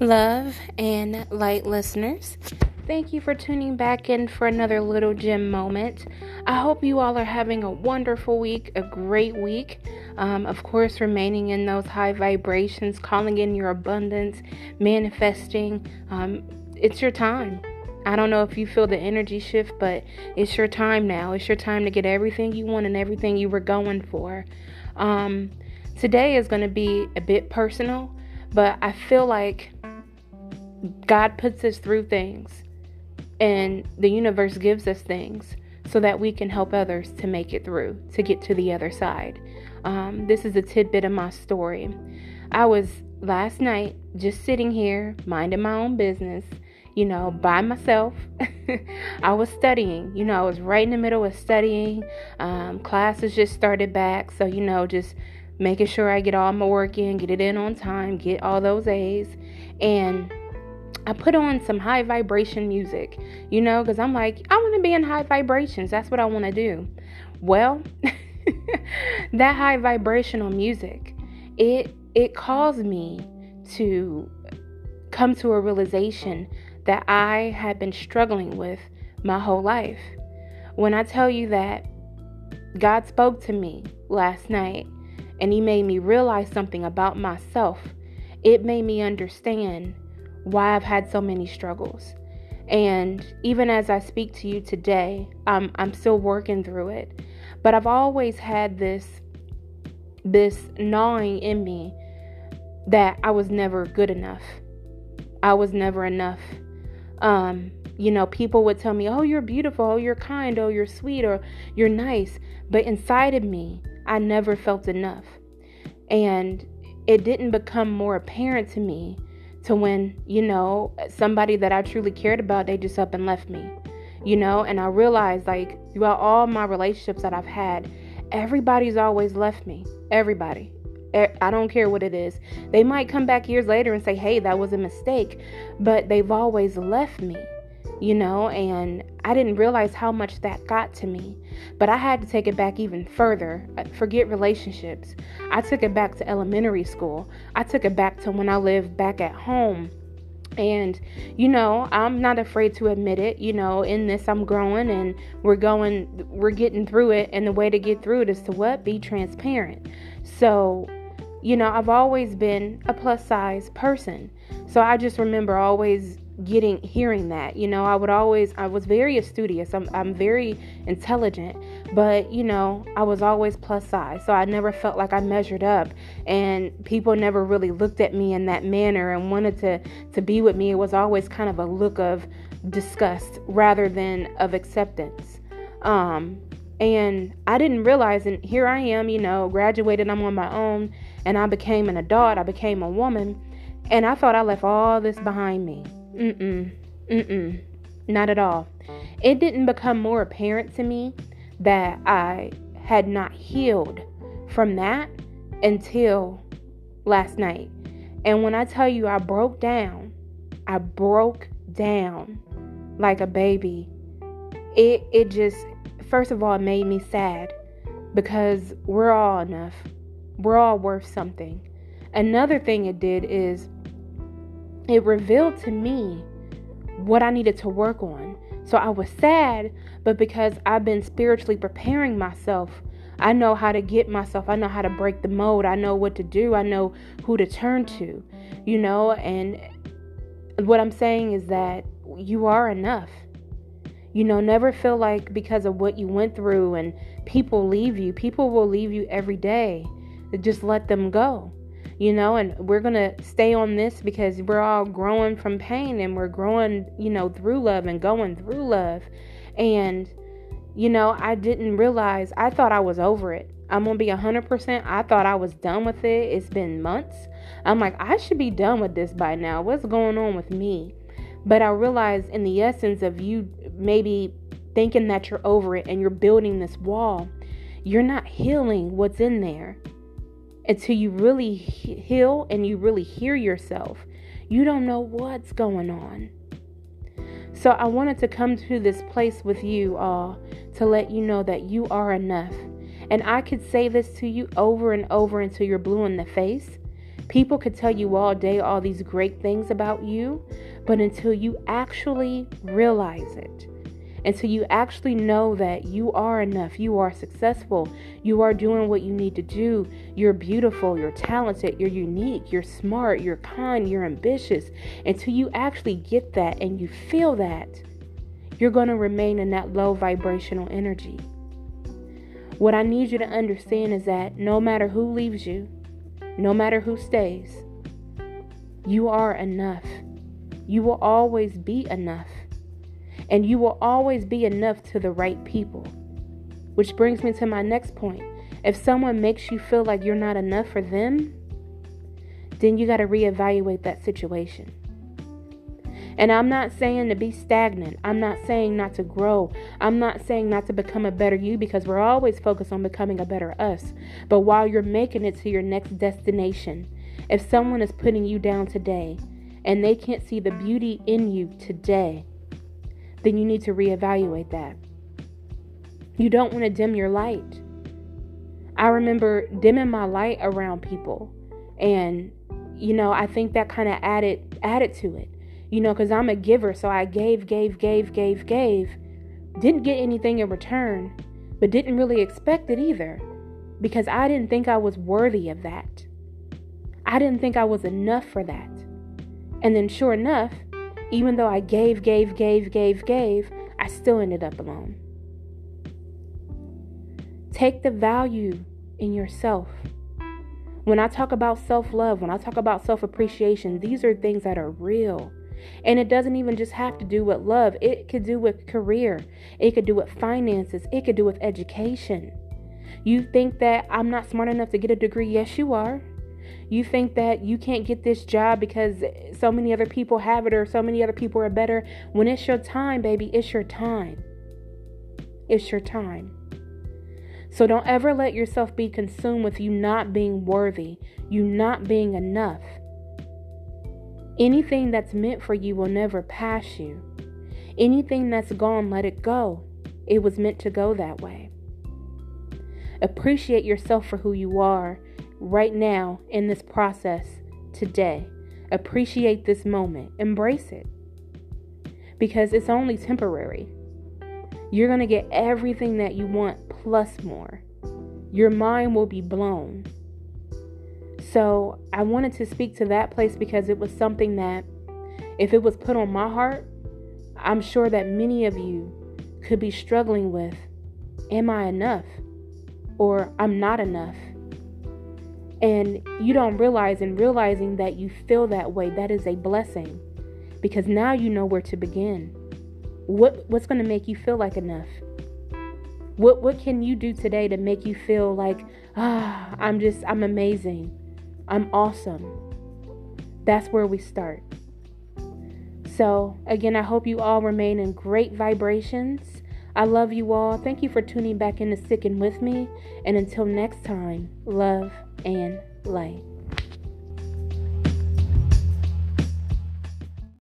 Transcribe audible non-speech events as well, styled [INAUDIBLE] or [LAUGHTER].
Love and light listeners, thank you for tuning back in for another little gem moment. I hope you all are having a wonderful week, a great week. Um, of course, remaining in those high vibrations, calling in your abundance, manifesting. Um, it's your time. I don't know if you feel the energy shift, but it's your time now. It's your time to get everything you want and everything you were going for. Um, today is going to be a bit personal, but I feel like God puts us through things and the universe gives us things so that we can help others to make it through, to get to the other side. Um, this is a tidbit of my story. I was last night just sitting here, minding my own business, you know, by myself. [LAUGHS] I was studying, you know, I was right in the middle of studying. Um, classes just started back, so, you know, just making sure I get all my work in, get it in on time, get all those A's. And I put on some high vibration music, you know, because I'm like, I want to be in high vibrations. That's what I want to do. Well, [LAUGHS] that high vibrational music, it it caused me to come to a realization that I had been struggling with my whole life. When I tell you that God spoke to me last night and He made me realize something about myself, it made me understand why I've had so many struggles. And even as I speak to you today, I'm, I'm still working through it. But I've always had this this gnawing in me that I was never good enough. I was never enough. Um, you know, people would tell me, "Oh, you're beautiful. Oh, you're kind. Oh, you're sweet. Or you're nice." But inside of me, I never felt enough. And it didn't become more apparent to me to when, you know, somebody that I truly cared about, they just up and left me. You know, and I realized like throughout all my relationships that I've had, everybody's always left me. Everybody. I don't care what it is. They might come back years later and say, hey, that was a mistake, but they've always left me you know, and I didn't realize how much that got to me. But I had to take it back even further. Uh, forget relationships. I took it back to elementary school. I took it back to when I lived back at home. And, you know, I'm not afraid to admit it. You know, in this, I'm growing and we're going, we're getting through it. And the way to get through it is to what? Be transparent. So, you know, I've always been a plus size person. So I just remember always getting hearing that you know i would always i was very studious. I'm, I'm very intelligent but you know i was always plus size so i never felt like i measured up and people never really looked at me in that manner and wanted to to be with me. It was always kind of a look of disgust rather than of acceptance. Um and i didn't realize and here i am you know graduated i'm on my own and i became an adult i became a woman and i thought i left all this behind me Mm-mm. Mm-mm. Not at all. It didn't become more apparent to me that I had not healed from that until last night. And when I tell you I broke down, I broke down like a baby. It it just first of all it made me sad because we're all enough. We're all worth something. Another thing it did is it revealed to me what I needed to work on. So I was sad, but because I've been spiritually preparing myself, I know how to get myself, I know how to break the mold, I know what to do, I know who to turn to, you know, and what I'm saying is that you are enough. You know, never feel like because of what you went through and people leave you, people will leave you every day. Just let them go you know, and we're going to stay on this because we're all growing from pain and we're growing, you know, through love and going through love. And, you know, I didn't realize, I thought I was over it. I'm going to be 100%. I thought I was done with it. It's been months. I'm like, I should be done with this by now. What's going on with me? But I realized in the essence of you maybe thinking that you're over it and you're building this wall, you're not healing what's in there until you really heal and you really hear yourself. You don't know what's going on. So I wanted to come to this place with you all to let you know that you are enough. And I could say this to you over and over until you're blue in the face. People could tell you all day all these great things about you, but until you actually realize it, until you actually know that you are enough, you are successful, you are doing what you need to do, you're beautiful, you're talented, you're unique, you're smart, you're kind, you're ambitious, until you actually get that and you feel that, you're going to remain in that low vibrational energy. What I need you to understand is that no matter who leaves you, no matter who stays, you are enough. You will always be enough. And you will always be enough to the right people. Which brings me to my next point. If someone makes you feel like you're not enough for them, then you got to reevaluate that situation. And I'm not saying to be stagnant. I'm not saying not to grow. I'm not saying not to become a better you because we're always focused on becoming a better us. But while you're making it to your next destination, if someone is putting you down today and they can't see the beauty in you today, then you need to reevaluate that. You don't want to dim your light. I remember dimming my light around people and you know, I think that kind of added added to it you know, because I'm a giver. So I gave, gave, gave, gave, gave. Didn't get anything in return, but didn't really expect it either because I didn't think I was worthy of that. I didn't think I was enough for that. And then, sure enough, even though I gave, gave, gave, gave, gave, I still ended up alone. Take the value in yourself. When I talk about self love, when I talk about self appreciation, these are things that are real. And it doesn't even just have to do with love, it could do with career, it could do with finances, it could do with education. You think that I'm not smart enough to get a degree? Yes, you are. You think that you can't get this job because so many other people have it or so many other people are better. When it's your time, baby, it's your time. It's your time. So don't ever let yourself be consumed with you not being worthy, you not being enough. Anything that's meant for you will never pass you. Anything that's gone, let it go. It was meant to go that way. Appreciate yourself for who you are right now in this process today. Appreciate this moment. Embrace it. Because it's only temporary. You're going to get everything that you want plus more. Your mind will be blown. So I wanted to speak to that place because it was something that, if it was put on my heart, I'm sure that many of you could be struggling with Am I enough? Or I'm not enough. And you don't realize, and realizing that you feel that way, that is a blessing because now you know where to begin. What, what's going to make you feel like enough? What, what can you do today to make you feel like, ah, I'm just, I'm amazing? I'm awesome. That's where we start. So, again, I hope you all remain in great vibrations. I love you all. Thank you for tuning back in to Sticking with me. And until next time, love and light.